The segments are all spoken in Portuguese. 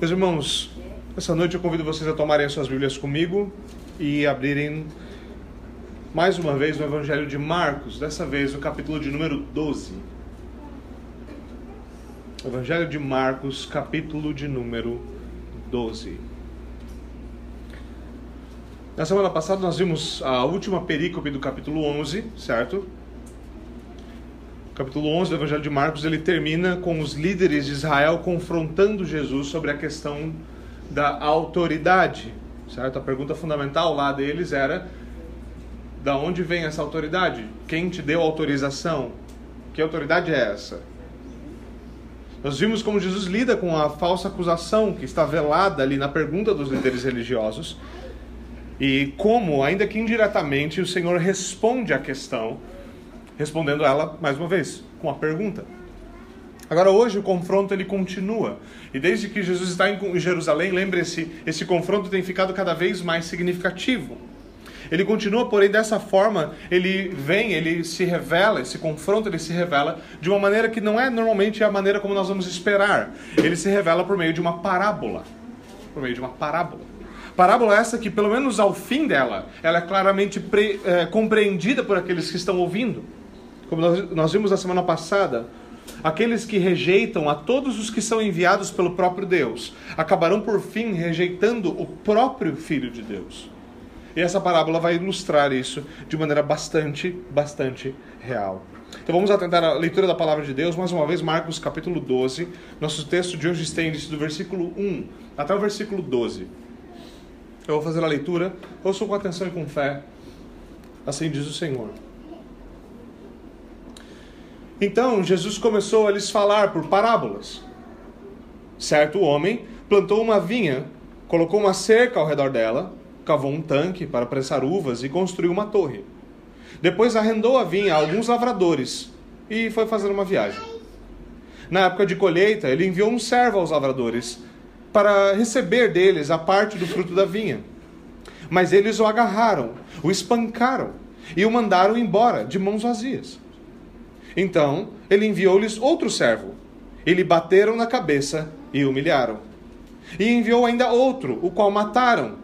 Meus irmãos, essa noite eu convido vocês a tomarem as suas Bíblias comigo e abrirem mais uma vez no Evangelho de Marcos, dessa vez no capítulo de número 12. Evangelho de Marcos, capítulo de número 12. Na semana passada nós vimos a última perícope do capítulo 11, certo? Capítulo 11 do Evangelho de Marcos, ele termina com os líderes de Israel confrontando Jesus sobre a questão da autoridade, certo? A pergunta fundamental lá deles era: da onde vem essa autoridade? Quem te deu autorização? Que autoridade é essa? Nós vimos como Jesus lida com a falsa acusação que está velada ali na pergunta dos líderes religiosos e como, ainda que indiretamente, o Senhor responde à questão, respondendo ela mais uma vez com a pergunta. Agora hoje o confronto ele continua. E desde que Jesus está em Jerusalém, lembre-se, esse confronto tem ficado cada vez mais significativo. Ele continua, porém, dessa forma, ele vem, ele se revela, esse confronto ele se revela de uma maneira que não é normalmente a maneira como nós vamos esperar. Ele se revela por meio de uma parábola. Por meio de uma parábola. Parábola essa que, pelo menos ao fim dela, ela é claramente pre, é, compreendida por aqueles que estão ouvindo. Como nós, nós vimos na semana passada, aqueles que rejeitam a todos os que são enviados pelo próprio Deus acabarão por fim rejeitando o próprio Filho de Deus. E essa parábola vai ilustrar isso de maneira bastante, bastante real. Então vamos atentar à leitura da palavra de Deus, mais uma vez, Marcos capítulo 12. Nosso texto de hoje estende-se do versículo 1 até o versículo 12. Eu vou fazer a leitura, ouçam com atenção e com fé. Assim diz o Senhor. Então Jesus começou a lhes falar por parábolas. Certo homem plantou uma vinha, colocou uma cerca ao redor dela, cavou um tanque para prensar uvas e construiu uma torre. Depois arrendou a vinha a alguns lavradores e foi fazer uma viagem. Na época de colheita, ele enviou um servo aos lavradores para receber deles a parte do fruto da vinha. Mas eles o agarraram, o espancaram e o mandaram embora de mãos vazias. Então ele enviou-lhes outro servo. E lhe bateram na cabeça e humilharam. E enviou ainda outro, o qual mataram.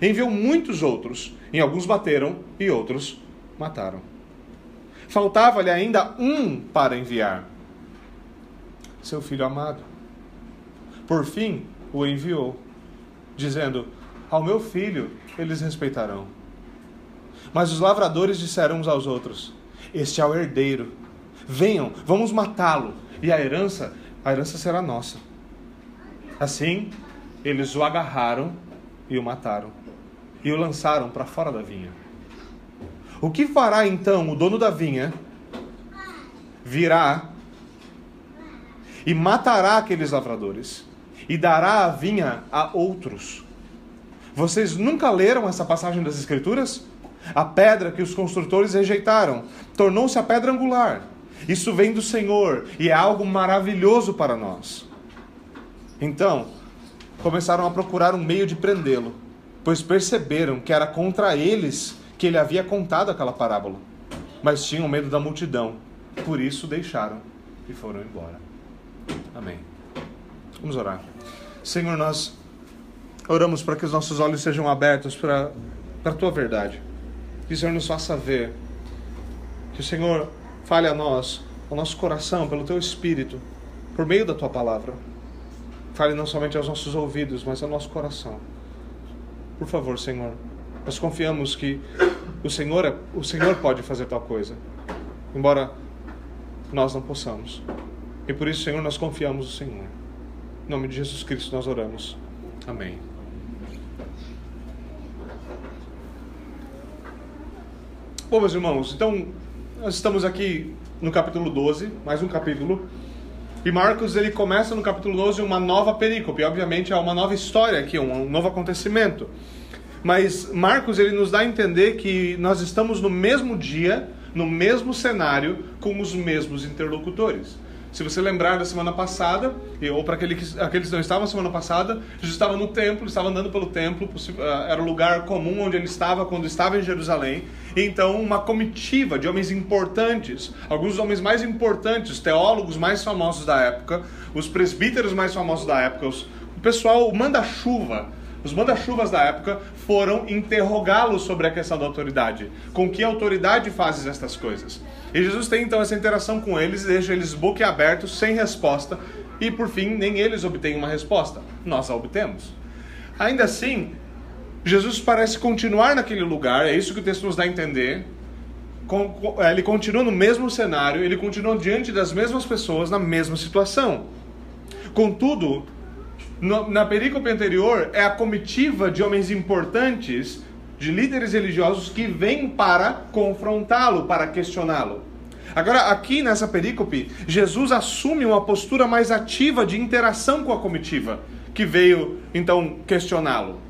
Enviou muitos outros, em alguns bateram e outros mataram. Faltava-lhe ainda um para enviar, seu filho amado. Por fim, o enviou, dizendo: Ao meu filho eles respeitarão. Mas os lavradores disseram uns aos outros: Este é o herdeiro. Venham, vamos matá-lo, e a herança, a herança será nossa. Assim, eles o agarraram e o mataram, e o lançaram para fora da vinha. O que fará então o dono da vinha? Virá e matará aqueles lavradores e dará a vinha a outros. Vocês nunca leram essa passagem das Escrituras? A pedra que os construtores rejeitaram tornou-se a pedra angular. Isso vem do Senhor e é algo maravilhoso para nós. Então, começaram a procurar um meio de prendê-lo, pois perceberam que era contra eles que ele havia contado aquela parábola. Mas tinham medo da multidão, por isso deixaram e foram embora. Amém. Vamos orar. Senhor, nós oramos para que os nossos olhos sejam abertos para, a tua verdade. Que o Senhor nos faça ver. Que o Senhor fale a nós, ao nosso coração, pelo teu espírito, por meio da tua palavra. Fale não somente aos nossos ouvidos, mas ao nosso coração. Por favor, Senhor, nós confiamos que o Senhor, é, o Senhor pode fazer tal coisa, embora nós não possamos. E por isso, Senhor, nós confiamos no Senhor. Em nome de Jesus Cristo nós oramos. Amém. Bom, meus irmãos, então nós estamos aqui no capítulo 12, mais um capítulo. E Marcos ele começa no capítulo 12 uma nova perícope, obviamente é uma nova história aqui, um novo acontecimento. Mas Marcos ele nos dá a entender que nós estamos no mesmo dia, no mesmo cenário, com os mesmos interlocutores. Se você lembrar da semana passada, ou para aqueles, aqueles que não estavam na semana passada, Jesus estava no templo, estava andando pelo templo, ah, era o lugar comum onde ele estava quando estava em Jerusalém. E então, uma comitiva de homens importantes, alguns dos homens mais importantes, teólogos mais famosos da época, os presbíteros mais famosos da época, os pessoal, o manda-chuva, os manda-chuvas da época foram interrogá-lo sobre a questão da autoridade. Com que autoridade fazes estas coisas? E Jesus tem então essa interação com eles e deixa eles boquiabertos, sem resposta, e por fim, nem eles obtêm uma resposta. Nós a obtemos. Ainda assim, Jesus parece continuar naquele lugar, é isso que o texto nos dá a entender. Ele continua no mesmo cenário, ele continua diante das mesmas pessoas, na mesma situação. Contudo, na perícope anterior, é a comitiva de homens importantes, de líderes religiosos, que vêm para confrontá-lo, para questioná-lo. Agora, aqui nessa perícope, Jesus assume uma postura mais ativa de interação com a comitiva, que veio então questioná-lo.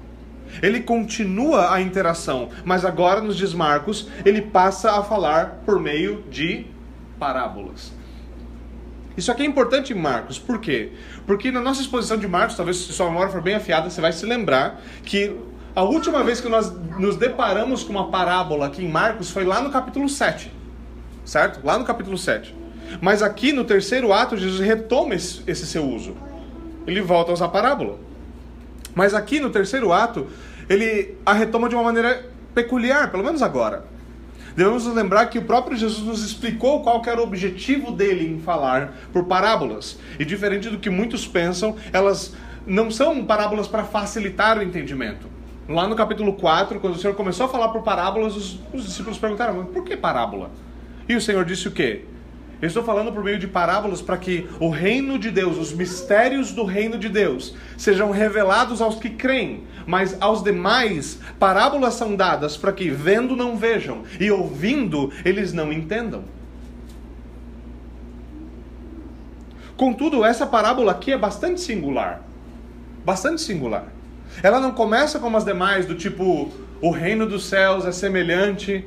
Ele continua a interação, mas agora nos diz Marcos, ele passa a falar por meio de parábolas. Isso aqui é importante em Marcos, por quê? Porque na nossa exposição de Marcos, talvez se sua memória for bem afiada, você vai se lembrar que a última vez que nós nos deparamos com uma parábola aqui em Marcos foi lá no capítulo 7. Certo? Lá no capítulo 7. Mas aqui no terceiro ato, Jesus retoma esse, seu uso. Ele volta a usar parábola. Mas aqui no terceiro ato, ele a retoma de uma maneira peculiar, pelo menos agora. Devemos nos lembrar que o próprio Jesus nos explicou qual era o objetivo dele em falar por parábolas. E diferente do que muitos pensam, elas não são parábolas para facilitar o entendimento. Lá no capítulo 4, quando o Senhor começou a falar por parábolas, os, os discípulos perguntaram: por que parábola? E o Senhor disse o quê? Eu estou falando por meio de parábolas para que o reino de Deus, os mistérios do reino de Deus, sejam revelados aos que creem, mas aos demais, parábolas são dadas para que vendo não vejam e ouvindo eles não entendam. Contudo, essa parábola aqui é bastante singular. Bastante singular. Ela não começa como as demais, do tipo, o reino dos céus é semelhante,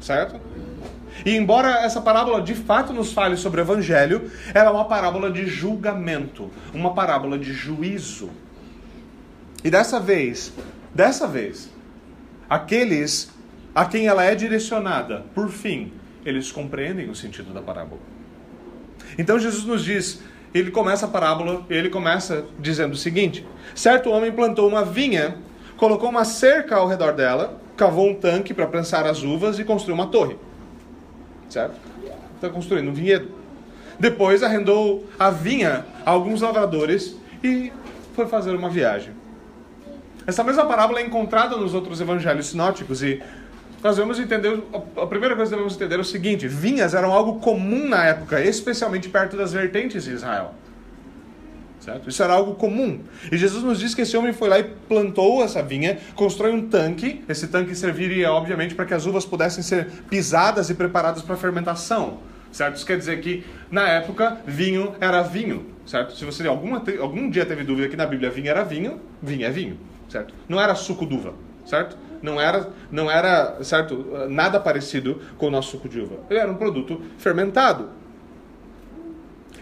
certo? E embora essa parábola de fato nos fale sobre o evangelho, ela é uma parábola de julgamento, uma parábola de juízo. E dessa vez, dessa vez, aqueles a quem ela é direcionada, por fim, eles compreendem o sentido da parábola. Então Jesus nos diz, ele começa a parábola, ele começa dizendo o seguinte: certo homem plantou uma vinha, colocou uma cerca ao redor dela, cavou um tanque para prensar as uvas e construiu uma torre certo? Está construindo um vinhedo. Depois arrendou a vinha a alguns lavradores e foi fazer uma viagem. Essa mesma parábola é encontrada nos outros evangelhos sinóticos e nós devemos entender, a primeira coisa que devemos entender é o seguinte: vinhas eram algo comum na época, especialmente perto das vertentes de Israel. Certo? Isso era algo comum. E Jesus nos diz que esse homem foi lá e plantou essa vinha, constrói um tanque. Esse tanque serviria, obviamente, para que as uvas pudessem ser pisadas e preparadas para fermentação. Certo? Isso quer dizer que, na época, vinho era vinho. Certo? Se você alguma, algum dia teve dúvida que na Bíblia vinho era vinho, vinho é vinho. Certo? Não era suco d'uva. Certo? Não era, não era certo, nada parecido com o nosso suco de uva. Ele era um produto fermentado.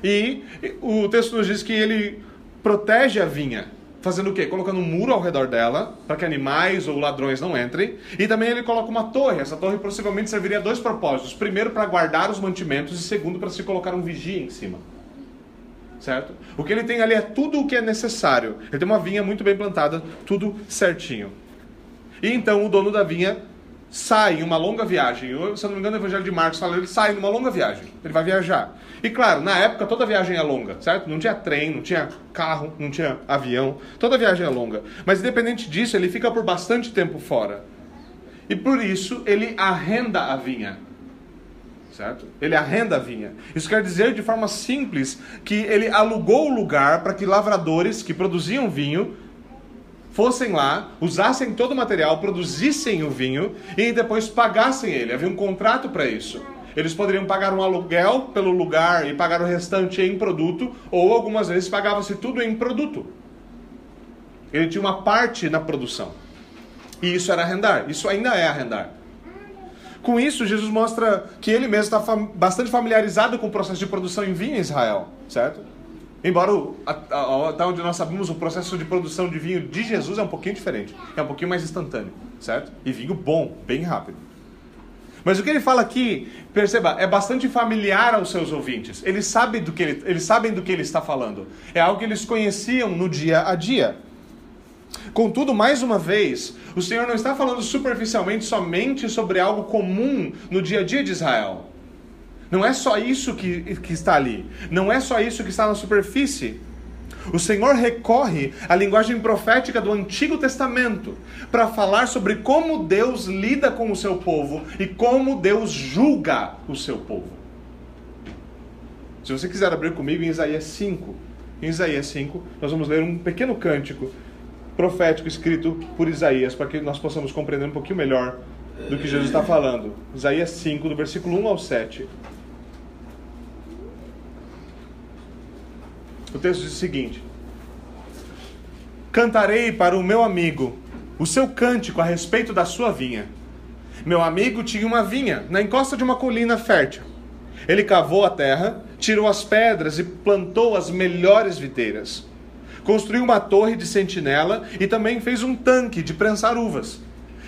E o texto nos diz que ele protege a vinha, fazendo o quê? Colocando um muro ao redor dela, para que animais ou ladrões não entrem. E também ele coloca uma torre. Essa torre possivelmente serviria a dois propósitos: primeiro, para guardar os mantimentos, e segundo, para se colocar um vigia em cima. Certo? O que ele tem ali é tudo o que é necessário. Ele tem uma vinha muito bem plantada, tudo certinho. E então o dono da vinha sai em uma longa viagem. Eu, se eu não me engano, o Evangelho de Marcos fala ele sai numa longa viagem. Ele vai viajar. E claro, na época toda viagem é longa, certo? Não tinha trem, não tinha carro, não tinha avião. Toda viagem é longa. Mas independente disso, ele fica por bastante tempo fora. E por isso ele arrenda a vinha. Certo? Ele arrenda a vinha. Isso quer dizer de forma simples que ele alugou o lugar para que lavradores que produziam vinho fossem lá, usassem todo o material, produzissem o vinho e depois pagassem ele. Havia um contrato para isso. Eles poderiam pagar um aluguel pelo lugar e pagar o restante em produto, ou algumas vezes pagava-se tudo em produto. Ele tinha uma parte na produção. E isso era arrendar. Isso ainda é arrendar. Com isso, Jesus mostra que ele mesmo está bastante familiarizado com o processo de produção em vinho em Israel, certo? Embora, até onde nós sabemos, o processo de produção de vinho de Jesus é um pouquinho diferente. É um pouquinho mais instantâneo, certo? E vinho bom, bem rápido. Mas o que ele fala aqui, perceba, é bastante familiar aos seus ouvintes. Eles sabem do que ele, eles sabem do que ele está falando. É algo que eles conheciam no dia a dia. Contudo, mais uma vez, o Senhor não está falando superficialmente somente sobre algo comum no dia a dia de Israel. Não é só isso que, que está ali. Não é só isso que está na superfície. O Senhor recorre à linguagem profética do Antigo Testamento para falar sobre como Deus lida com o seu povo e como Deus julga o seu povo. Se você quiser abrir comigo em Isaías 5, em Isaías 5, nós vamos ler um pequeno cântico profético escrito por Isaías para que nós possamos compreender um pouquinho melhor do que Jesus está falando. Isaías 5, do versículo 1 ao 7. O texto diz o seguinte: Cantarei para o meu amigo o seu cântico a respeito da sua vinha. Meu amigo tinha uma vinha na encosta de uma colina fértil. Ele cavou a terra, tirou as pedras e plantou as melhores videiras. Construiu uma torre de sentinela e também fez um tanque de prensar uvas.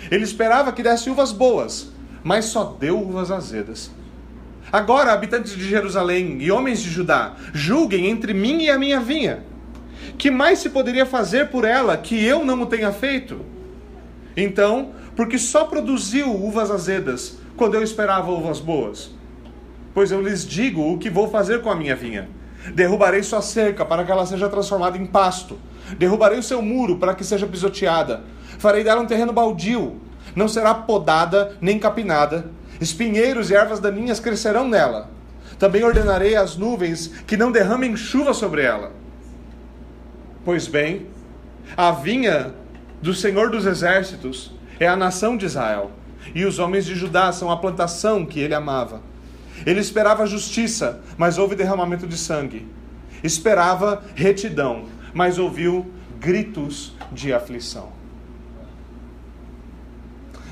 Ele esperava que desse uvas boas, mas só deu uvas azedas. Agora, habitantes de Jerusalém e homens de Judá, julguem entre mim e a minha vinha. Que mais se poderia fazer por ela que eu não o tenha feito? Então, porque só produziu uvas azedas quando eu esperava uvas boas? Pois eu lhes digo o que vou fazer com a minha vinha. Derrubarei sua cerca para que ela seja transformada em pasto. Derrubarei o seu muro para que seja pisoteada. Farei dela um terreno baldio. Não será podada nem capinada Espinheiros e ervas daninhas crescerão nela. Também ordenarei às nuvens que não derramem chuva sobre ela. Pois bem, a vinha do Senhor dos Exércitos é a nação de Israel, e os homens de Judá são a plantação que ele amava. Ele esperava justiça, mas houve derramamento de sangue. Esperava retidão, mas ouviu gritos de aflição.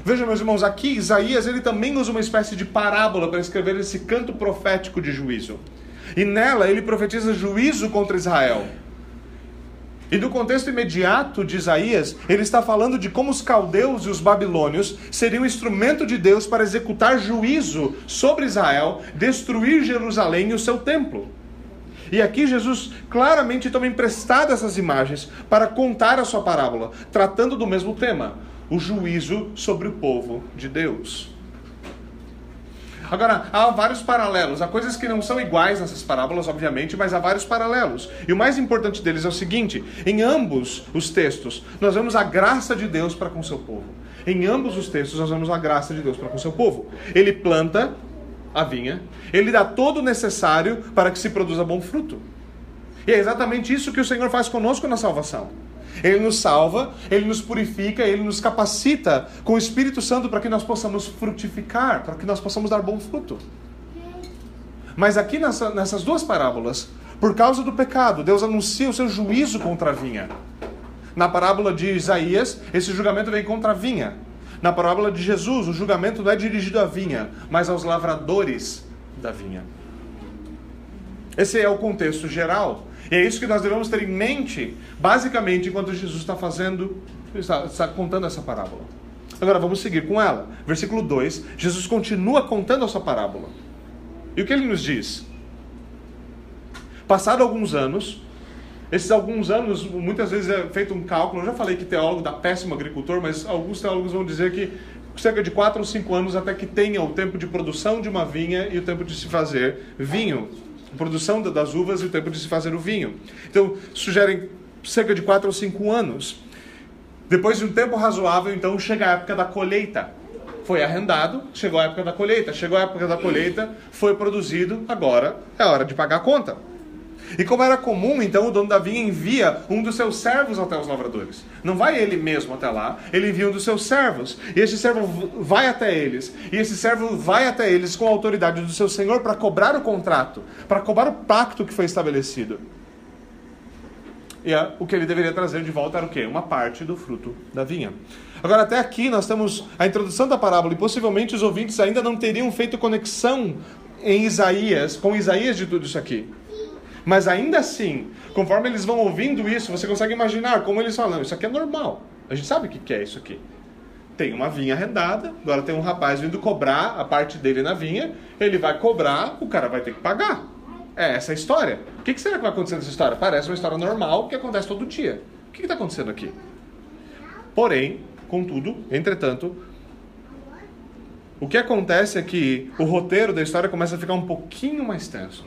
Veja, meus irmãos, aqui Isaías ele também usa uma espécie de parábola para escrever esse canto profético de juízo. E nela ele profetiza juízo contra Israel. E no contexto imediato de Isaías, ele está falando de como os caldeus e os babilônios seriam instrumento de Deus para executar juízo sobre Israel, destruir Jerusalém e o seu templo. E aqui Jesus claramente toma emprestado essas imagens para contar a sua parábola, tratando do mesmo tema, o juízo sobre o povo de Deus. Agora, há vários paralelos. Há coisas que não são iguais nessas parábolas, obviamente, mas há vários paralelos. E o mais importante deles é o seguinte: em ambos os textos, nós vemos a graça de Deus para com seu povo. Em ambos os textos, nós vemos a graça de Deus para com o seu povo. Ele planta a vinha, ele dá todo o necessário para que se produza bom fruto. E é exatamente isso que o Senhor faz conosco na salvação. Ele nos salva, ele nos purifica, ele nos capacita com o Espírito Santo para que nós possamos frutificar, para que nós possamos dar bom fruto. Mas aqui nessa, nessas duas parábolas, por causa do pecado, Deus anuncia o seu juízo contra a vinha. Na parábola de Isaías, esse julgamento vem contra a vinha. Na parábola de Jesus, o julgamento não é dirigido à vinha, mas aos lavradores da vinha. Esse é o contexto geral e é isso que nós devemos ter em mente, basicamente, enquanto Jesus está fazendo, está, está contando essa parábola. Agora vamos seguir com ela. Versículo 2, Jesus continua contando a sua parábola. E o que ele nos diz? Passado alguns anos, esses alguns anos, muitas vezes é feito um cálculo. Eu já falei que teólogo dá péssimo agricultor, mas alguns teólogos vão dizer que cerca de 4 ou 5 anos até que tenha o tempo de produção de uma vinha e o tempo de se fazer vinho produção das uvas e o tempo de se fazer o vinho. Então, sugerem cerca de 4 ou 5 anos. Depois de um tempo razoável, então, chega a época da colheita. Foi arrendado, chegou a época da colheita. Chegou a época da colheita, foi produzido, agora é hora de pagar a conta. E como era comum, então o dono da vinha envia um dos seus servos até os lavradores. Não vai ele mesmo até lá, ele envia um dos seus servos. E esse servo vai até eles. E esse servo vai até eles com a autoridade do seu senhor para cobrar o contrato, para cobrar o pacto que foi estabelecido. E o que ele deveria trazer de volta era o quê? Uma parte do fruto da vinha. Agora, até aqui nós temos a introdução da parábola e possivelmente os ouvintes ainda não teriam feito conexão em Isaías, com Isaías de tudo isso aqui. Mas ainda assim, conforme eles vão ouvindo isso, você consegue imaginar como eles falam: Isso aqui é normal. A gente sabe o que é isso aqui. tem uma vinha arrendada, agora tem um rapaz vindo cobrar a parte dele na vinha, ele vai cobrar, o cara vai ter que pagar. É essa a história. O que, será que vai acontecer nessa história? Parece uma história normal que acontece todo dia. O que está acontecendo aqui? Porém, contudo, entretanto, o que acontece é que o roteiro da história começa a ficar um pouquinho mais tenso.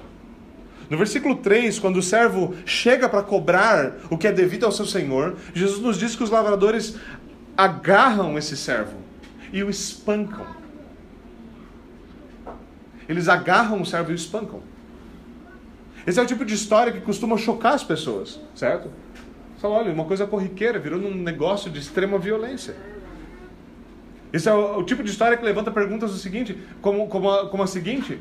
No versículo 3, quando o servo chega para cobrar o que é devido ao seu senhor, Jesus nos diz que os lavradores agarram esse servo e o espancam. Eles agarram o servo e o espancam. Esse é o tipo de história que costuma chocar as pessoas, certo? Fala, olha, uma coisa corriqueira virou um negócio de extrema violência. Esse é o, o, tipo de história que levanta perguntas do seguinte, como, como, a, como a seguinte: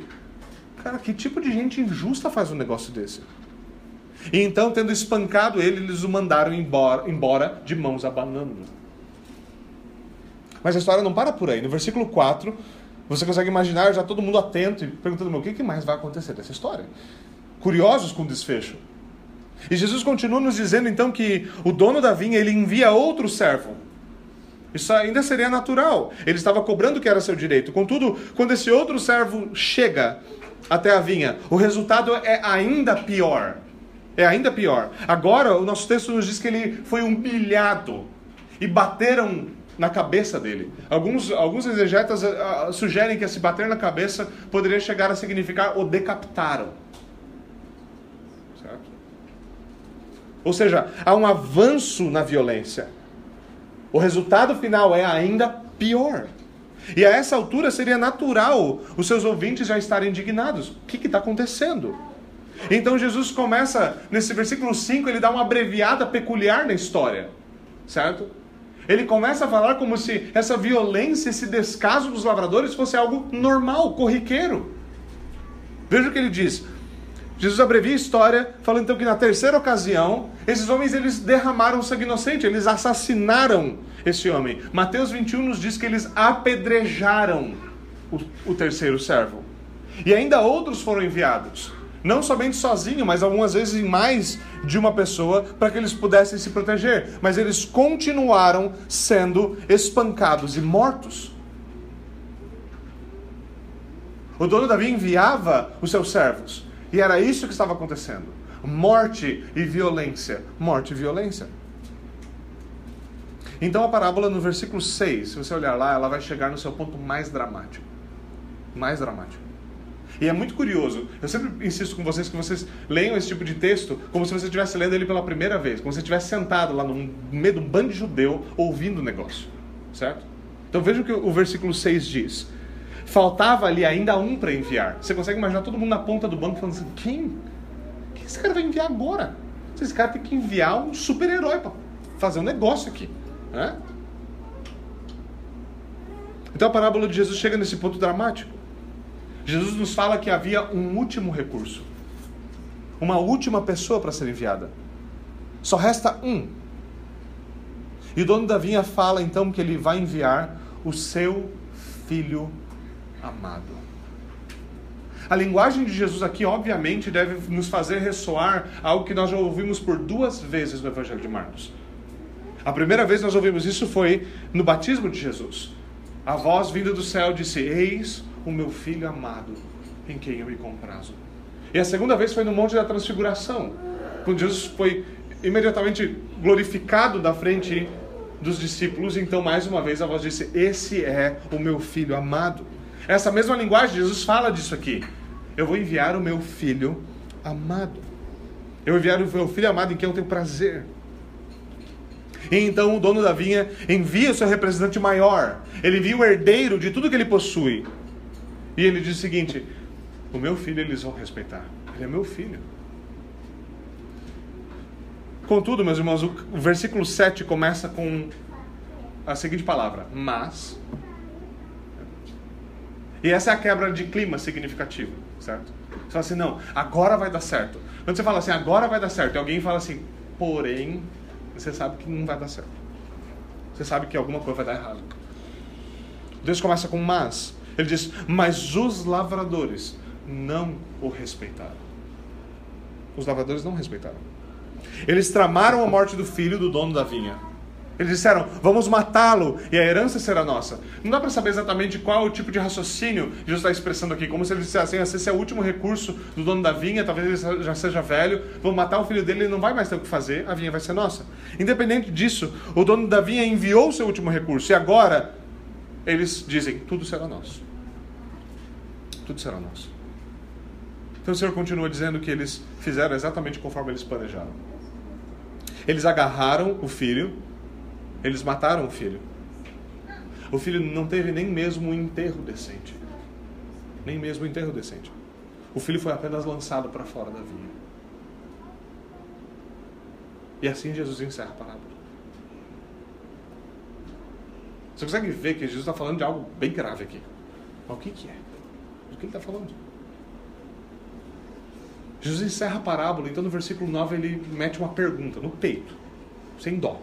Cara, que tipo de gente injusta faz um negócio desse? E então, tendo espancado ele, eles o mandaram embora, embora de mãos abanando. Mas a história não para por aí. No versículo 4, você consegue imaginar já todo mundo atento e perguntando: o que mais vai acontecer dessa história? Curiosos com o desfecho. E Jesus continua nos dizendo então que o dono da vinha ele envia outro servo. Isso ainda seria natural. Ele estava cobrando o que era seu direito. Contudo, quando esse outro servo chega até a vinha, o resultado é ainda pior. É ainda pior. Agora, o nosso texto nos diz que ele foi humilhado e bateram na cabeça dele. Alguns, alguns exegetas uh, sugerem que esse bater na cabeça poderia chegar a significar o decapitaram. Certo? Ou seja, há um avanço na violência. O resultado final é ainda pior. E a essa altura seria natural os seus ouvintes já estarem indignados. O que está acontecendo? Então Jesus começa, nesse versículo 5, ele dá uma abreviada peculiar na história. Certo? Ele começa a falar como se essa violência, esse descaso dos lavradores fosse algo normal, corriqueiro. Veja o que ele diz. Jesus abrevia a história, falando então que na terceira ocasião, esses homens eles derramaram sangue inocente, eles assassinaram esse homem. Mateus 21 nos diz que eles apedrejaram o, o terceiro servo. E ainda outros foram enviados. Não somente sozinho, mas algumas vezes em mais de uma pessoa, para que eles pudessem se proteger. Mas eles continuaram sendo espancados e mortos. O dono Davi enviava os seus servos. E era isso que estava acontecendo: morte e violência. Morte e violência. Então a parábola no versículo 6, se você olhar lá, ela vai chegar no seu ponto mais dramático. Mais dramático. E é muito curioso. Eu sempre insisto com vocês que vocês leiam esse tipo de texto como se você estivesse lendo ele pela primeira vez, como se você estivesse sentado lá no meio de um bando de judeu ouvindo o negócio. Certo? Então veja o que o versículo 6 diz. Faltava ali ainda um para enviar. Você consegue imaginar todo mundo na ponta do banco falando assim: quem? Quem esse cara vai enviar agora? Esse cara tem que enviar um super-herói para fazer um negócio aqui. Né? Então a parábola de Jesus chega nesse ponto dramático. Jesus nos fala que havia um último recurso, uma última pessoa para ser enviada. Só resta um. E o dono da vinha fala então que ele vai enviar o seu filho amado. A linguagem de Jesus aqui, obviamente, deve nos fazer ressoar algo que nós já ouvimos por duas vezes no Evangelho de Marcos. A primeira vez nós ouvimos isso foi no batismo de Jesus. A voz vinda do céu disse: Eis o meu filho amado, em quem eu me comprazo. E a segunda vez foi no Monte da Transfiguração, quando Jesus foi imediatamente glorificado da frente dos discípulos. Então, mais uma vez, a voz disse: Esse é o meu filho amado. Essa mesma linguagem, Jesus fala disso aqui. Eu vou enviar o meu filho amado. Eu vou enviar o meu filho amado em quem eu tenho prazer. E então o dono da vinha envia o seu representante maior. Ele envia o herdeiro de tudo que ele possui. E ele diz o seguinte: O meu filho eles vão respeitar. Ele é meu filho. Contudo, meus irmãos, o versículo 7 começa com a seguinte palavra: Mas. E essa é a quebra de clima significativa, certo? Você fala assim, não, agora vai dar certo. Quando você fala assim, agora vai dar certo, e alguém fala assim, porém, você sabe que não vai dar certo. Você sabe que alguma coisa vai dar errado. Deus começa com mas. Ele diz: Mas os lavradores não o respeitaram. Os lavradores não respeitaram. Eles tramaram a morte do filho do dono da vinha. Eles disseram, vamos matá-lo e a herança será nossa. Não dá para saber exatamente qual o tipo de raciocínio Jesus está expressando aqui. Como se ele dissesse assim: esse é o último recurso do dono da vinha, talvez ele já seja velho, vamos matar o filho dele, ele não vai mais ter o que fazer, a vinha vai ser nossa. Independente disso, o dono da vinha enviou o seu último recurso e agora eles dizem: tudo será nosso. Tudo será nosso. Então o Senhor continua dizendo que eles fizeram exatamente conforme eles planejaram. Eles agarraram o filho eles mataram o filho. O filho não teve nem mesmo um enterro decente. Nem mesmo um enterro decente. O filho foi apenas lançado para fora da vinha. E assim Jesus encerra a parábola. Você consegue ver que Jesus está falando de algo bem grave aqui. Mas o que, que é? Do que ele está falando? Jesus encerra a parábola, então no versículo 9 ele mete uma pergunta no peito, sem dó.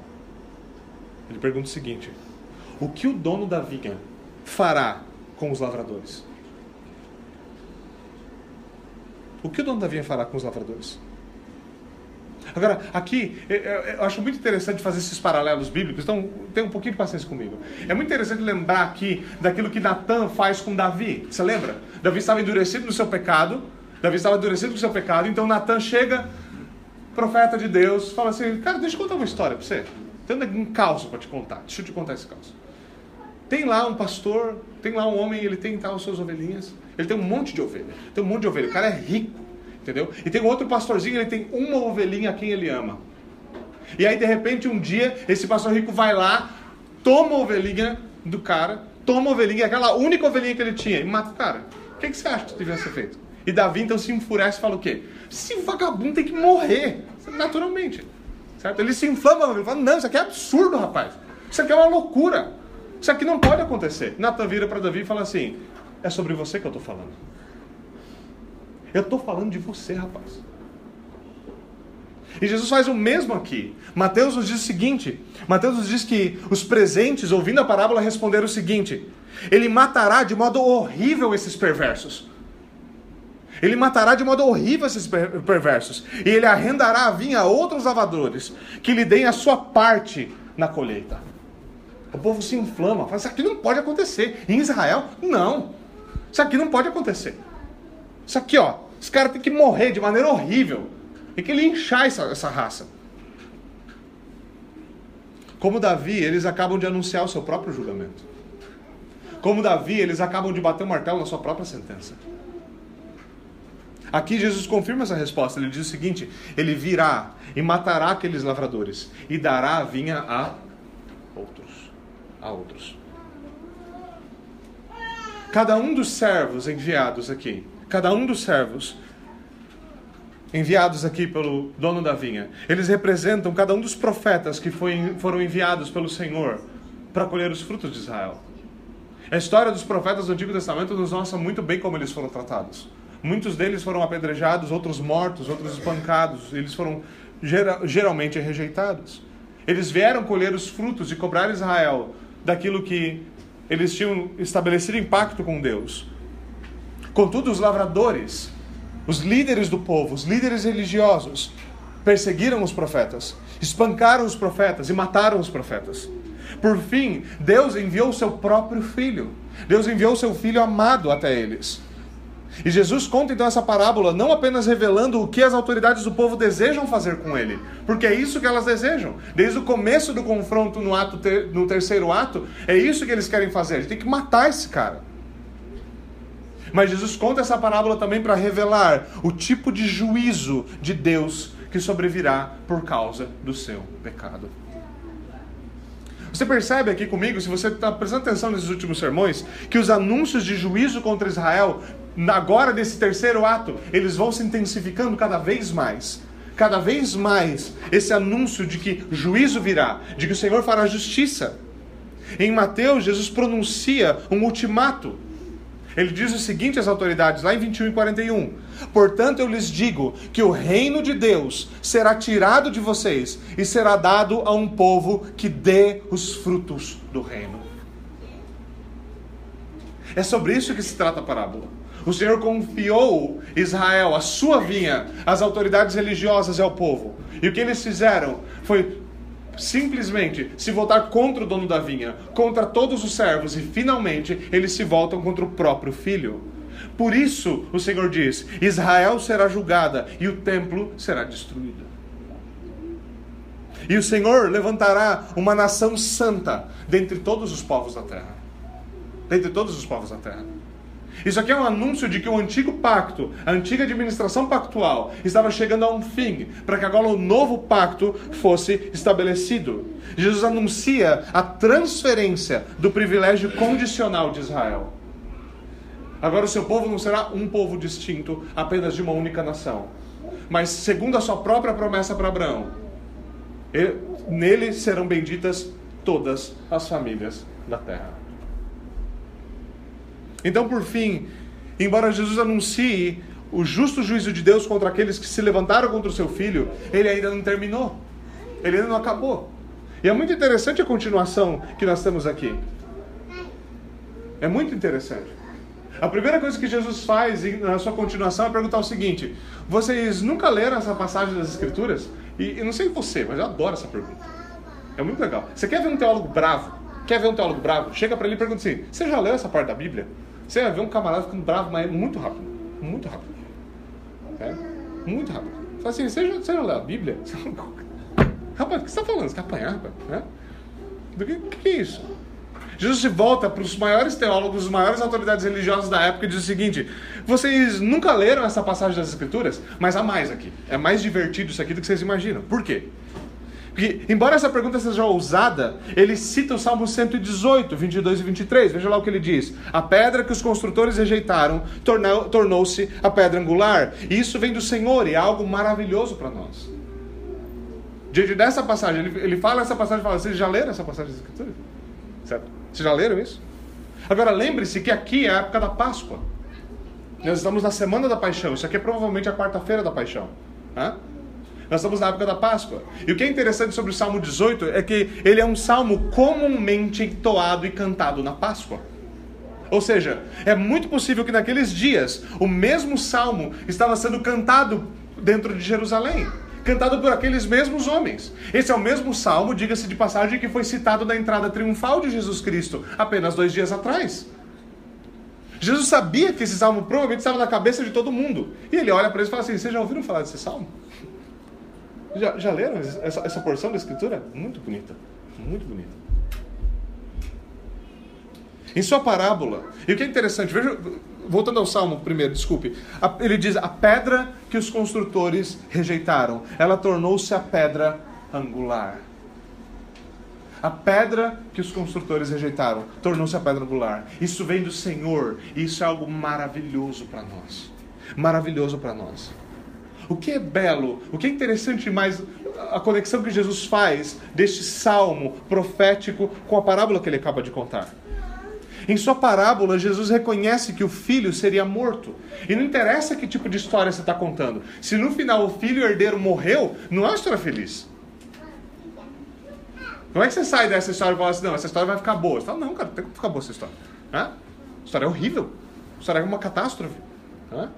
Ele pergunta o seguinte: O que o dono da vinha fará com os lavradores? O que o dono da vinha fará com os lavradores? Agora, aqui, eu acho muito interessante fazer esses paralelos bíblicos, então tenha um pouquinho de paciência comigo. É muito interessante lembrar aqui daquilo que Natan faz com Davi. Você lembra? Davi estava endurecido no seu pecado, Davi estava endurecido no seu pecado, então Natan chega, profeta de Deus, fala assim: Cara, deixa eu contar uma história para você. Tem um caos para te contar. Deixa eu te contar esse caos. Tem lá um pastor, tem lá um homem, ele tem tal suas ovelhinhas. Ele tem um monte de ovelha. Tem um monte de ovelha. O cara é rico, entendeu? E tem outro pastorzinho, ele tem uma ovelhinha a quem ele ama. E aí, de repente, um dia, esse pastor rico vai lá, toma a ovelhinha do cara, toma a ovelhinha, aquela única ovelhinha que ele tinha, e mata o cara. O que, que você acha que devia ser feito? E Davi então se enfurece e fala o quê? Esse vagabundo tem que morrer, naturalmente. Certo? Ele se inflama, ele fala, não, isso aqui é absurdo, rapaz. Isso aqui é uma loucura. Isso aqui não pode acontecer. Natan vira para Davi e fala assim, é sobre você que eu estou falando. Eu estou falando de você, rapaz. E Jesus faz o mesmo aqui. Mateus nos diz o seguinte: Mateus nos diz que os presentes, ouvindo a parábola, responderam o seguinte: Ele matará de modo horrível esses perversos. Ele matará de modo horrível esses perversos. E ele arrendará a vinha a outros lavadores, que lhe deem a sua parte na colheita. O povo se inflama, fala: Isso aqui não pode acontecer. Em Israel, não. Isso aqui não pode acontecer. Isso aqui, ó, esse cara tem que morrer de maneira horrível. Tem que linchar essa, essa raça. Como Davi, eles acabam de anunciar o seu próprio julgamento. Como Davi, eles acabam de bater o martelo na sua própria sentença. Aqui Jesus confirma essa resposta. Ele diz o seguinte: Ele virá e matará aqueles lavradores e dará a vinha a outros. A outros. Cada um dos servos enviados aqui, cada um dos servos enviados aqui pelo dono da vinha, eles representam cada um dos profetas que foi, foram enviados pelo Senhor para colher os frutos de Israel. A história dos profetas do Antigo Testamento nos mostra muito bem como eles foram tratados. Muitos deles foram apedrejados, outros mortos, outros espancados. Eles foram geralmente rejeitados. Eles vieram colher os frutos e cobrar Israel daquilo que eles tinham estabelecido em pacto com Deus. Contudo, os lavradores, os líderes do povo, os líderes religiosos, perseguiram os profetas, espancaram os profetas e mataram os profetas. Por fim, Deus enviou o seu próprio filho. Deus enviou o seu filho amado até eles. E Jesus conta então essa parábola não apenas revelando o que as autoridades do povo desejam fazer com ele, porque é isso que elas desejam. Desde o começo do confronto no, ato ter, no terceiro ato, é isso que eles querem fazer. Eles têm que matar esse cara. Mas Jesus conta essa parábola também para revelar o tipo de juízo de Deus que sobrevirá por causa do seu pecado. Você percebe aqui comigo, se você está prestando atenção nesses últimos sermões, que os anúncios de juízo contra Israel agora nesse terceiro ato, eles vão se intensificando cada vez mais. Cada vez mais esse anúncio de que juízo virá, de que o Senhor fará justiça. Em Mateus, Jesus pronuncia um ultimato. Ele diz o seguinte às autoridades, lá em 21 e 41. Portanto, eu lhes digo que o reino de Deus será tirado de vocês e será dado a um povo que dê os frutos do reino. É sobre isso que se trata a parábola. O Senhor confiou Israel, a sua vinha, às autoridades religiosas e ao povo. E o que eles fizeram foi simplesmente se voltar contra o dono da vinha, contra todos os servos, e finalmente eles se voltam contra o próprio filho. Por isso, o Senhor diz: Israel será julgada e o templo será destruído. E o Senhor levantará uma nação santa dentre todos os povos da terra. Dentre todos os povos da terra. Isso aqui é um anúncio de que o antigo pacto, a antiga administração pactual, estava chegando a um fim, para que agora o novo pacto fosse estabelecido. Jesus anuncia a transferência do privilégio condicional de Israel. Agora o seu povo não será um povo distinto, apenas de uma única nação, mas segundo a sua própria promessa para Abraão, nele serão benditas todas as famílias da terra. Então, por fim, embora Jesus anuncie o justo juízo de Deus contra aqueles que se levantaram contra o seu filho, ele ainda não terminou. Ele ainda não acabou. E é muito interessante a continuação que nós temos aqui. É muito interessante. A primeira coisa que Jesus faz na sua continuação é perguntar o seguinte: Vocês nunca leram essa passagem das Escrituras? E eu não sei você, mas eu adoro essa pergunta. É muito legal. Você quer ver um teólogo bravo? Quer ver um teólogo bravo? Chega para ele e pergunta assim: Você já leu essa parte da Bíblia? Você vai ver um camarada ficando bravo, mas muito rápido. Muito rápido. É? Muito rápido. Fala assim, você já, você já leu a Bíblia? rapaz, o que você está falando? Você quer apanhar, rapaz? É? Do que, que é isso? Jesus se volta para os maiores teólogos, as maiores autoridades religiosas da época e diz o seguinte: vocês nunca leram essa passagem das Escrituras? Mas há mais aqui. É mais divertido isso aqui do que vocês imaginam. Por quê? Porque, embora essa pergunta seja ousada, ele cita o Salmo 118, 22 e 23. Veja lá o que ele diz: A pedra que os construtores rejeitaram tornou-se a pedra angular. E isso vem do Senhor e é algo maravilhoso para nós. Diante dessa passagem, ele, ele fala essa passagem e fala: Vocês já leram essa passagem da Escritura? Certo? Vocês já leram isso? Agora lembre-se que aqui é a época da Páscoa. Nós estamos na semana da paixão. Isso aqui é provavelmente a quarta-feira da paixão. Hã? Nós estamos na época da Páscoa. E o que é interessante sobre o Salmo 18 é que ele é um salmo comumente entoado e cantado na Páscoa. Ou seja, é muito possível que naqueles dias o mesmo salmo estava sendo cantado dentro de Jerusalém cantado por aqueles mesmos homens. Esse é o mesmo salmo, diga-se de passagem, que foi citado na entrada triunfal de Jesus Cristo apenas dois dias atrás. Jesus sabia que esse salmo provavelmente estava na cabeça de todo mundo. E ele olha para eles e fala assim: Vocês já ouviram falar desse salmo? Já, já leram essa, essa porção da Escritura? Muito bonita. Muito bonita. Em sua parábola, e o que é interessante, veja, voltando ao Salmo primeiro, desculpe, ele diz: A pedra que os construtores rejeitaram, ela tornou-se a pedra angular. A pedra que os construtores rejeitaram tornou-se a pedra angular. Isso vem do Senhor, e isso é algo maravilhoso para nós. Maravilhoso para nós. O que é belo, o que é interessante mais a conexão que Jesus faz deste salmo profético com a parábola que ele acaba de contar. Em sua parábola, Jesus reconhece que o filho seria morto. E não interessa que tipo de história você está contando. Se no final o filho herdeiro morreu, não é uma história feliz. Como é que você sai dessa história e fala assim, não, essa história vai ficar boa? Você fala, não, cara, tem que ficar boa essa história. Hã? A história é horrível. A história é uma catástrofe. Hã?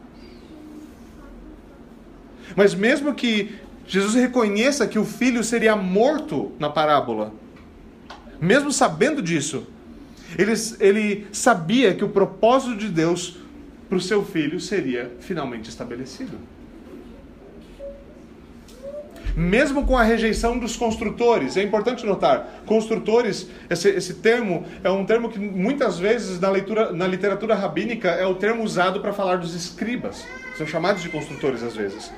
Mas mesmo que Jesus reconheça que o filho seria morto na parábola, mesmo sabendo disso, ele, ele sabia que o propósito de Deus para o seu filho seria finalmente estabelecido. Mesmo com a rejeição dos construtores, é importante notar, construtores, esse, esse termo é um termo que muitas vezes na, leitura, na literatura rabínica é o termo usado para falar dos escribas. São chamados de construtores às vezes.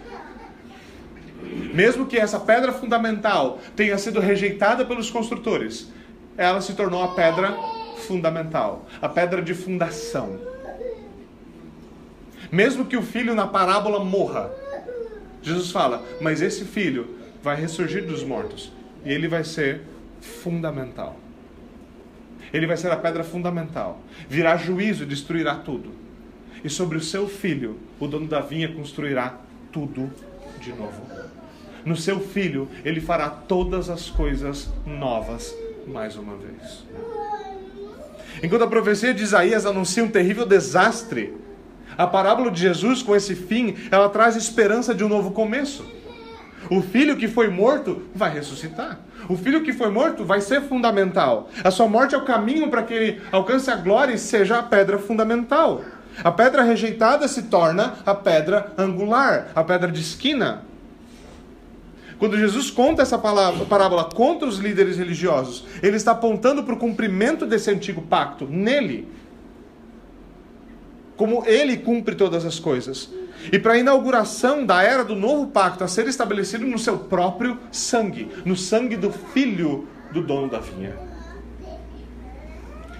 Mesmo que essa pedra fundamental tenha sido rejeitada pelos construtores, ela se tornou a pedra fundamental, a pedra de fundação. Mesmo que o filho na parábola morra, Jesus fala, mas esse filho vai ressurgir dos mortos e ele vai ser fundamental. Ele vai ser a pedra fundamental. Virá juízo e destruirá tudo. E sobre o seu filho, o dono da vinha construirá tudo de novo. No seu filho, ele fará todas as coisas novas mais uma vez. Enquanto a profecia de Isaías anuncia um terrível desastre, a parábola de Jesus, com esse fim, ela traz esperança de um novo começo. O filho que foi morto vai ressuscitar. O filho que foi morto vai ser fundamental. A sua morte é o caminho para que ele alcance a glória e seja a pedra fundamental. A pedra rejeitada se torna a pedra angular, a pedra de esquina. Quando Jesus conta essa parábola contra os líderes religiosos, ele está apontando para o cumprimento desse antigo pacto nele. Como ele cumpre todas as coisas. E para a inauguração da era do novo pacto a ser estabelecido no seu próprio sangue, no sangue do filho do dono da vinha.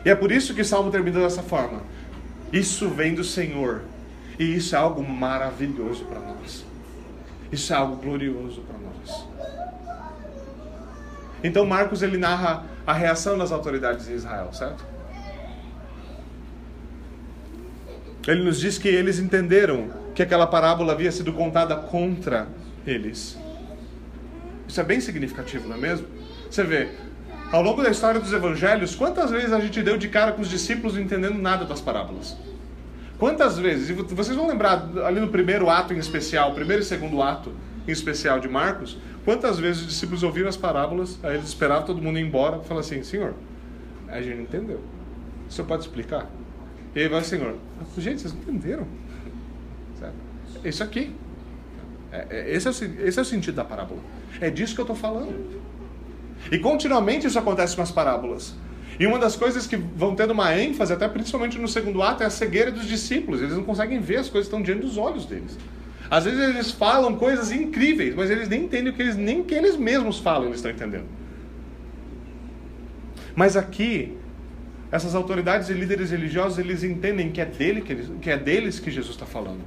E é por isso que o salmo termina dessa forma. Isso vem do Senhor. E isso é algo maravilhoso para nós. Isso é algo glorioso para nós. Então Marcos ele narra a reação das autoridades de Israel, certo? Ele nos diz que eles entenderam que aquela parábola havia sido contada contra eles. Isso é bem significativo, não é mesmo? Você vê, ao longo da história dos evangelhos, quantas vezes a gente deu de cara com os discípulos entendendo nada das parábolas? Quantas vezes, e vocês vão lembrar ali no primeiro ato em especial, primeiro e segundo ato em especial de Marcos, quantas vezes os discípulos ouviram as parábolas, aí eles esperavam todo mundo ir embora, e falaram assim: Senhor, a gente não entendeu. O senhor pode explicar? E aí vai o Senhor: Gente, vocês entenderam. Isso aqui. É, é, esse, é o, esse é o sentido da parábola. É disso que eu estou falando. E continuamente isso acontece com as parábolas. E uma das coisas que vão tendo uma ênfase, até principalmente no segundo ato, é a cegueira dos discípulos. Eles não conseguem ver as coisas que estão diante dos olhos deles. Às vezes eles falam coisas incríveis, mas eles nem entendem o que eles nem que eles mesmos falam, eles estão entendendo. Mas aqui, essas autoridades e líderes religiosos, eles entendem que é, dele que, eles, que é deles que Jesus está falando.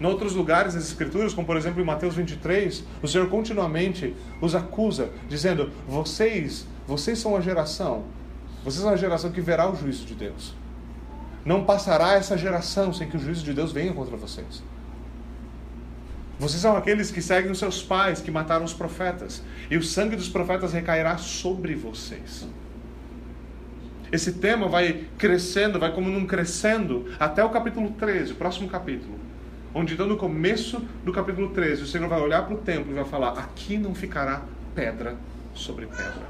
Em outros lugares nas Escrituras, como por exemplo em Mateus 23, o Senhor continuamente os acusa, dizendo: Vocês, vocês são a geração, vocês são a geração que verá o juízo de Deus. Não passará essa geração sem que o juízo de Deus venha contra vocês. Vocês são aqueles que seguem os seus pais, que mataram os profetas, e o sangue dos profetas recairá sobre vocês. Esse tema vai crescendo, vai como num crescendo, até o capítulo 13, o próximo capítulo onde então no começo do capítulo 13 o Senhor vai olhar para o templo e vai falar: aqui não ficará pedra sobre pedra.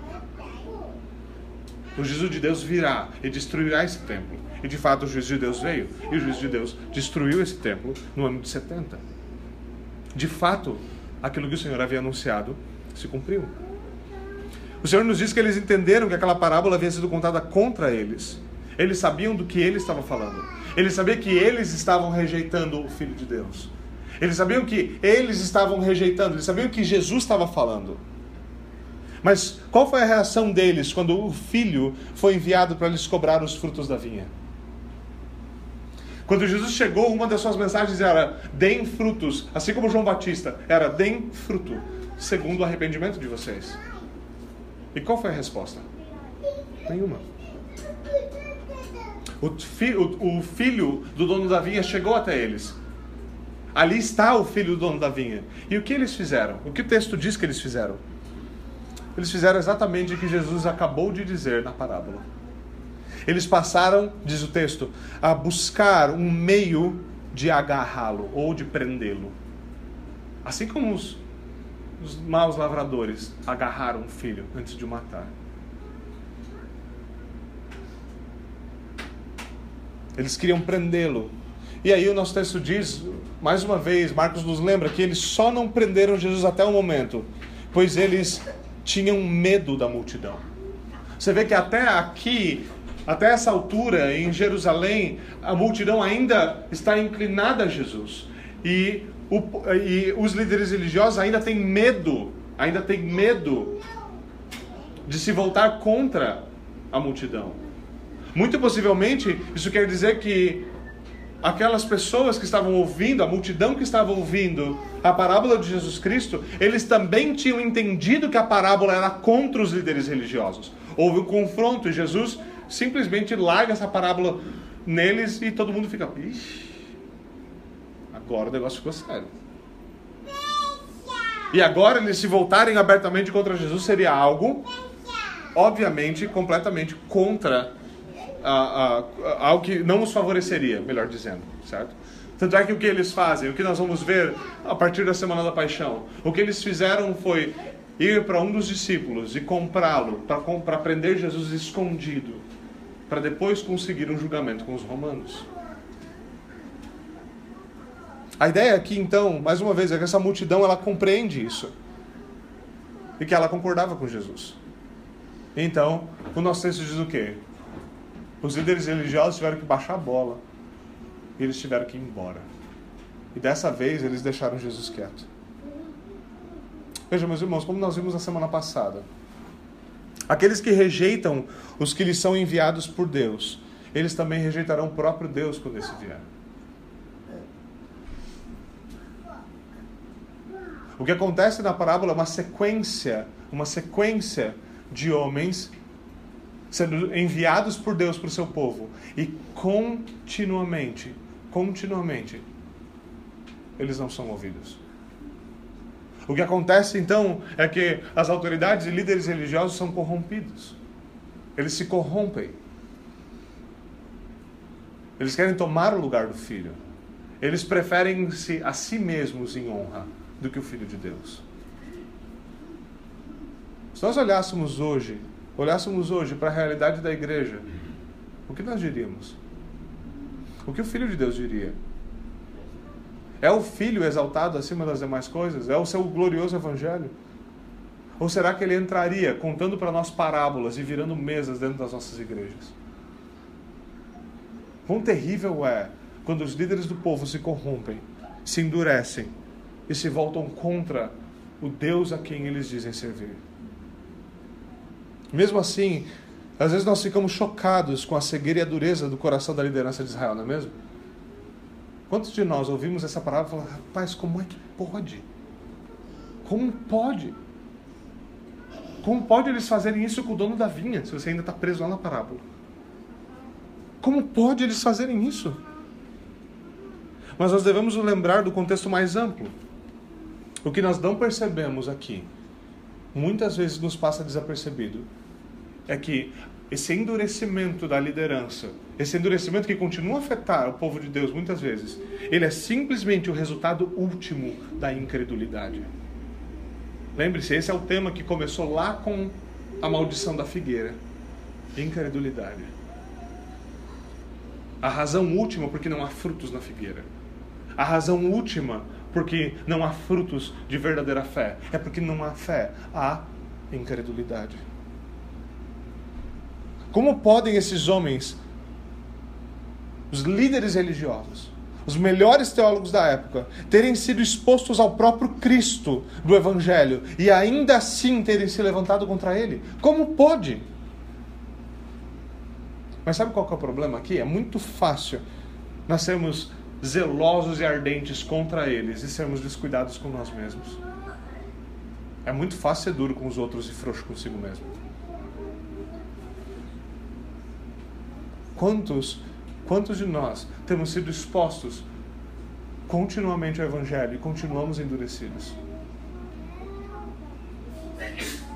O juízo de Deus virá e destruirá esse templo. E de fato o juízo de Deus veio. E o juízo de Deus destruiu esse templo no ano de 70. De fato, aquilo que o Senhor havia anunciado se cumpriu. O Senhor nos diz que eles entenderam que aquela parábola havia sido contada contra eles. Eles sabiam do que ele estava falando. Eles sabiam que eles estavam rejeitando o Filho de Deus. Eles sabiam que eles estavam rejeitando, eles sabiam que Jesus estava falando. Mas qual foi a reação deles quando o filho foi enviado para lhes cobrar os frutos da vinha? Quando Jesus chegou, uma das suas mensagens era: deem frutos, assim como João Batista era: deem fruto, segundo o arrependimento de vocês. E qual foi a resposta? Nenhuma. O, fi, o, o filho do dono da vinha chegou até eles. Ali está o filho do dono da vinha. E o que eles fizeram? O que o texto diz que eles fizeram? Eles fizeram exatamente o que Jesus acabou de dizer na parábola. Eles passaram, diz o texto, a buscar um meio de agarrá-lo ou de prendê-lo. Assim como os, os maus lavradores agarraram o filho antes de o matar. Eles queriam prendê-lo. E aí o nosso texto diz, mais uma vez, Marcos nos lembra que eles só não prenderam Jesus até o momento, pois eles tinham medo da multidão. Você vê que até aqui, até essa altura, em Jerusalém, a multidão ainda está inclinada a Jesus. E, o, e os líderes religiosos ainda têm medo, ainda têm medo de se voltar contra a multidão. Muito possivelmente, isso quer dizer que aquelas pessoas que estavam ouvindo, a multidão que estava ouvindo a parábola de Jesus Cristo, eles também tinham entendido que a parábola era contra os líderes religiosos. Houve um confronto e Jesus simplesmente larga essa parábola neles e todo mundo fica, ixi, agora o negócio ficou sério. E agora eles se voltarem abertamente contra Jesus seria algo, obviamente, completamente contra a, a, algo que não os favoreceria, melhor dizendo, certo? Tanto é que o que eles fazem, o que nós vamos ver a partir da Semana da Paixão, o que eles fizeram foi ir para um dos discípulos e comprá-lo para prender Jesus escondido, para depois conseguir um julgamento com os romanos. A ideia aqui, então, mais uma vez, é que essa multidão ela compreende isso e que ela concordava com Jesus. Então, o nosso texto diz o quê? Os líderes religiosos tiveram que baixar a bola e eles tiveram que ir embora. E dessa vez eles deixaram Jesus quieto. Veja, meus irmãos, como nós vimos na semana passada, aqueles que rejeitam os que lhes são enviados por Deus, eles também rejeitarão o próprio Deus quando esse vier. O que acontece na parábola é uma sequência, uma sequência de homens sendo enviados por Deus para o seu povo e continuamente, continuamente, eles não são ouvidos. O que acontece então é que as autoridades e líderes religiosos são corrompidos. Eles se corrompem. Eles querem tomar o lugar do filho. Eles preferem se a si mesmos em honra do que o filho de Deus. Se nós olhássemos hoje, olhássemos hoje para a realidade da igreja, o que nós diríamos? O que o filho de Deus diria? É o filho exaltado acima das demais coisas? É o seu glorioso evangelho? Ou será que ele entraria contando para nós parábolas e virando mesas dentro das nossas igrejas? Quão terrível é quando os líderes do povo se corrompem, se endurecem e se voltam contra o Deus a quem eles dizem servir. Mesmo assim, às vezes nós ficamos chocados com a cegueira e a dureza do coração da liderança de Israel, não é mesmo? Quantos de nós ouvimos essa palavra e falamos, rapaz, como é que pode? Como pode? Como pode eles fazerem isso com o dono da vinha, se você ainda está preso lá na parábola? Como pode eles fazerem isso? Mas nós devemos lembrar do contexto mais amplo. O que nós não percebemos aqui, muitas vezes nos passa desapercebido, é que esse endurecimento da liderança, esse endurecimento que continua a afetar o povo de Deus muitas vezes, ele é simplesmente o resultado último da incredulidade. Lembre-se, esse é o tema que começou lá com a maldição da figueira. Incredulidade. A razão última porque não há frutos na figueira. A razão última porque não há frutos de verdadeira fé. É porque não há fé, há incredulidade. Como podem esses homens, os líderes religiosos, os melhores teólogos da época, terem sido expostos ao próprio Cristo do Evangelho e ainda assim terem se levantado contra ele? Como pode? Mas sabe qual é o problema aqui? É muito fácil nós sermos zelosos e ardentes contra eles e sermos descuidados com nós mesmos. É muito fácil ser duro com os outros e frouxo consigo mesmo. Quantos, quantos de nós temos sido expostos continuamente ao Evangelho e continuamos endurecidos?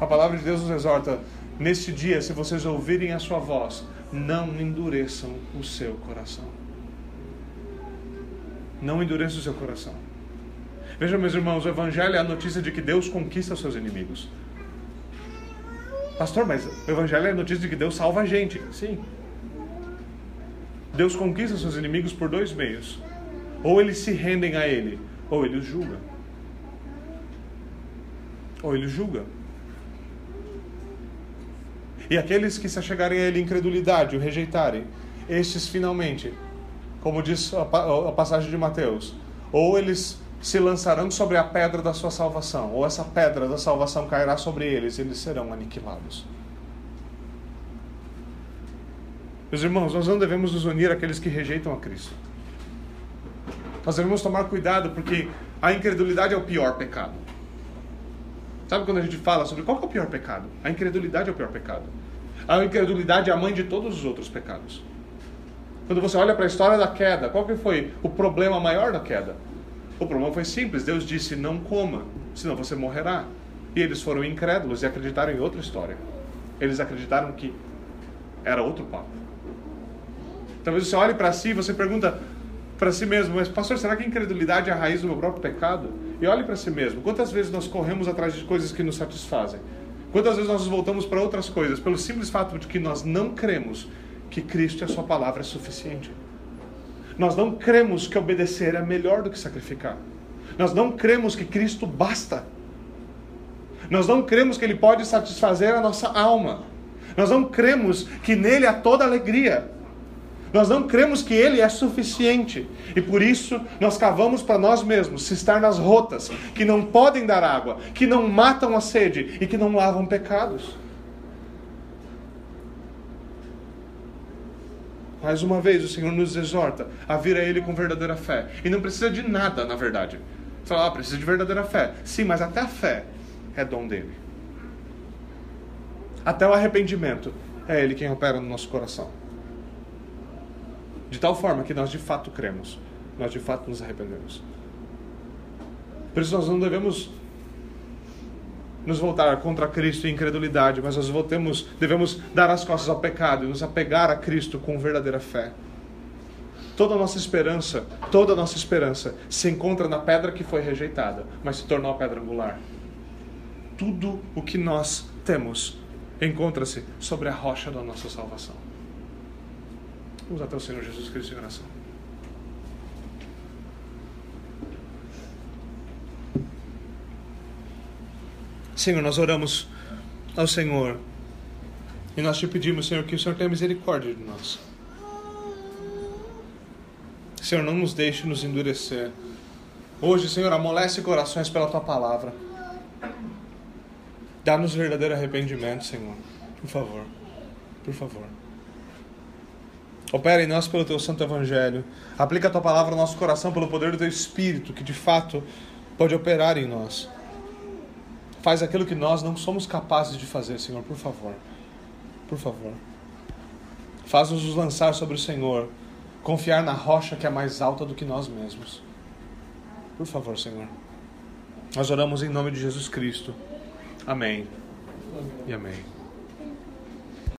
A palavra de Deus nos exorta: neste dia, se vocês ouvirem a sua voz, não endureçam o seu coração. Não endureça o seu coração. Veja, meus irmãos, o Evangelho é a notícia de que Deus conquista os seus inimigos. Pastor, mas o Evangelho é a notícia de que Deus salva a gente. Sim. Deus conquista seus inimigos por dois meios: ou eles se rendem a Ele, ou Ele os julga. Ou Ele os julga. E aqueles que se achegarem a Ele em incredulidade, o rejeitarem, estes finalmente, como diz a passagem de Mateus, ou eles se lançarão sobre a pedra da sua salvação, ou essa pedra da salvação cairá sobre eles e eles serão aniquilados. Meus irmãos, nós não devemos nos unir àqueles que rejeitam a Cristo. Nós devemos tomar cuidado porque a incredulidade é o pior pecado. Sabe quando a gente fala sobre qual é o pior pecado? A incredulidade é o pior pecado. A incredulidade é a mãe de todos os outros pecados. Quando você olha para a história da queda, qual que foi o problema maior da queda? O problema foi simples. Deus disse: não coma, senão você morrerá. E eles foram incrédulos e acreditaram em outra história. Eles acreditaram que era outro papo. Talvez você olhe para si e você pergunta: para si mesmo, mas pastor, será que a incredulidade é a raiz do meu próprio pecado? E olhe para si mesmo. Quantas vezes nós corremos atrás de coisas que nos satisfazem? Quantas vezes nós voltamos para outras coisas pelo simples fato de que nós não cremos que Cristo e a sua palavra é suficiente? Nós não cremos que obedecer é melhor do que sacrificar. Nós não cremos que Cristo basta. Nós não cremos que Ele pode satisfazer a nossa alma. Nós não cremos que nele há toda alegria. Nós não cremos que Ele é suficiente. E por isso nós cavamos para nós mesmos estar nas rotas que não podem dar água, que não matam a sede e que não lavam pecados. Mais uma vez, o Senhor nos exorta a vir a Ele com verdadeira fé. E não precisa de nada, na verdade. Você fala, ah, precisa de verdadeira fé. Sim, mas até a fé é dom dele. Até o arrependimento é Ele quem opera no nosso coração. De tal forma que nós de fato cremos, nós de fato nos arrependemos. Por isso nós não devemos nos voltar contra Cristo em incredulidade, mas nós voltemos, devemos dar as costas ao pecado e nos apegar a Cristo com verdadeira fé. Toda a nossa esperança, toda a nossa esperança se encontra na pedra que foi rejeitada, mas se tornou a pedra angular. Tudo o que nós temos encontra-se sobre a rocha da nossa salvação. Vamos até o Senhor Jesus Cristo em oração. Senhor, nós oramos ao Senhor e nós te pedimos, Senhor, que o Senhor tenha misericórdia de nós. Senhor, não nos deixe nos endurecer. Hoje, Senhor, amolece corações pela tua palavra. Dá-nos verdadeiro arrependimento, Senhor. Por favor. Por favor. Opera em nós pelo teu santo evangelho. Aplica a tua palavra no nosso coração pelo poder do teu espírito, que de fato pode operar em nós. Faz aquilo que nós não somos capazes de fazer, Senhor, por favor. Por favor. Faz-nos nos lançar sobre o Senhor, confiar na rocha que é mais alta do que nós mesmos. Por favor, Senhor. Nós oramos em nome de Jesus Cristo. Amém. E amém.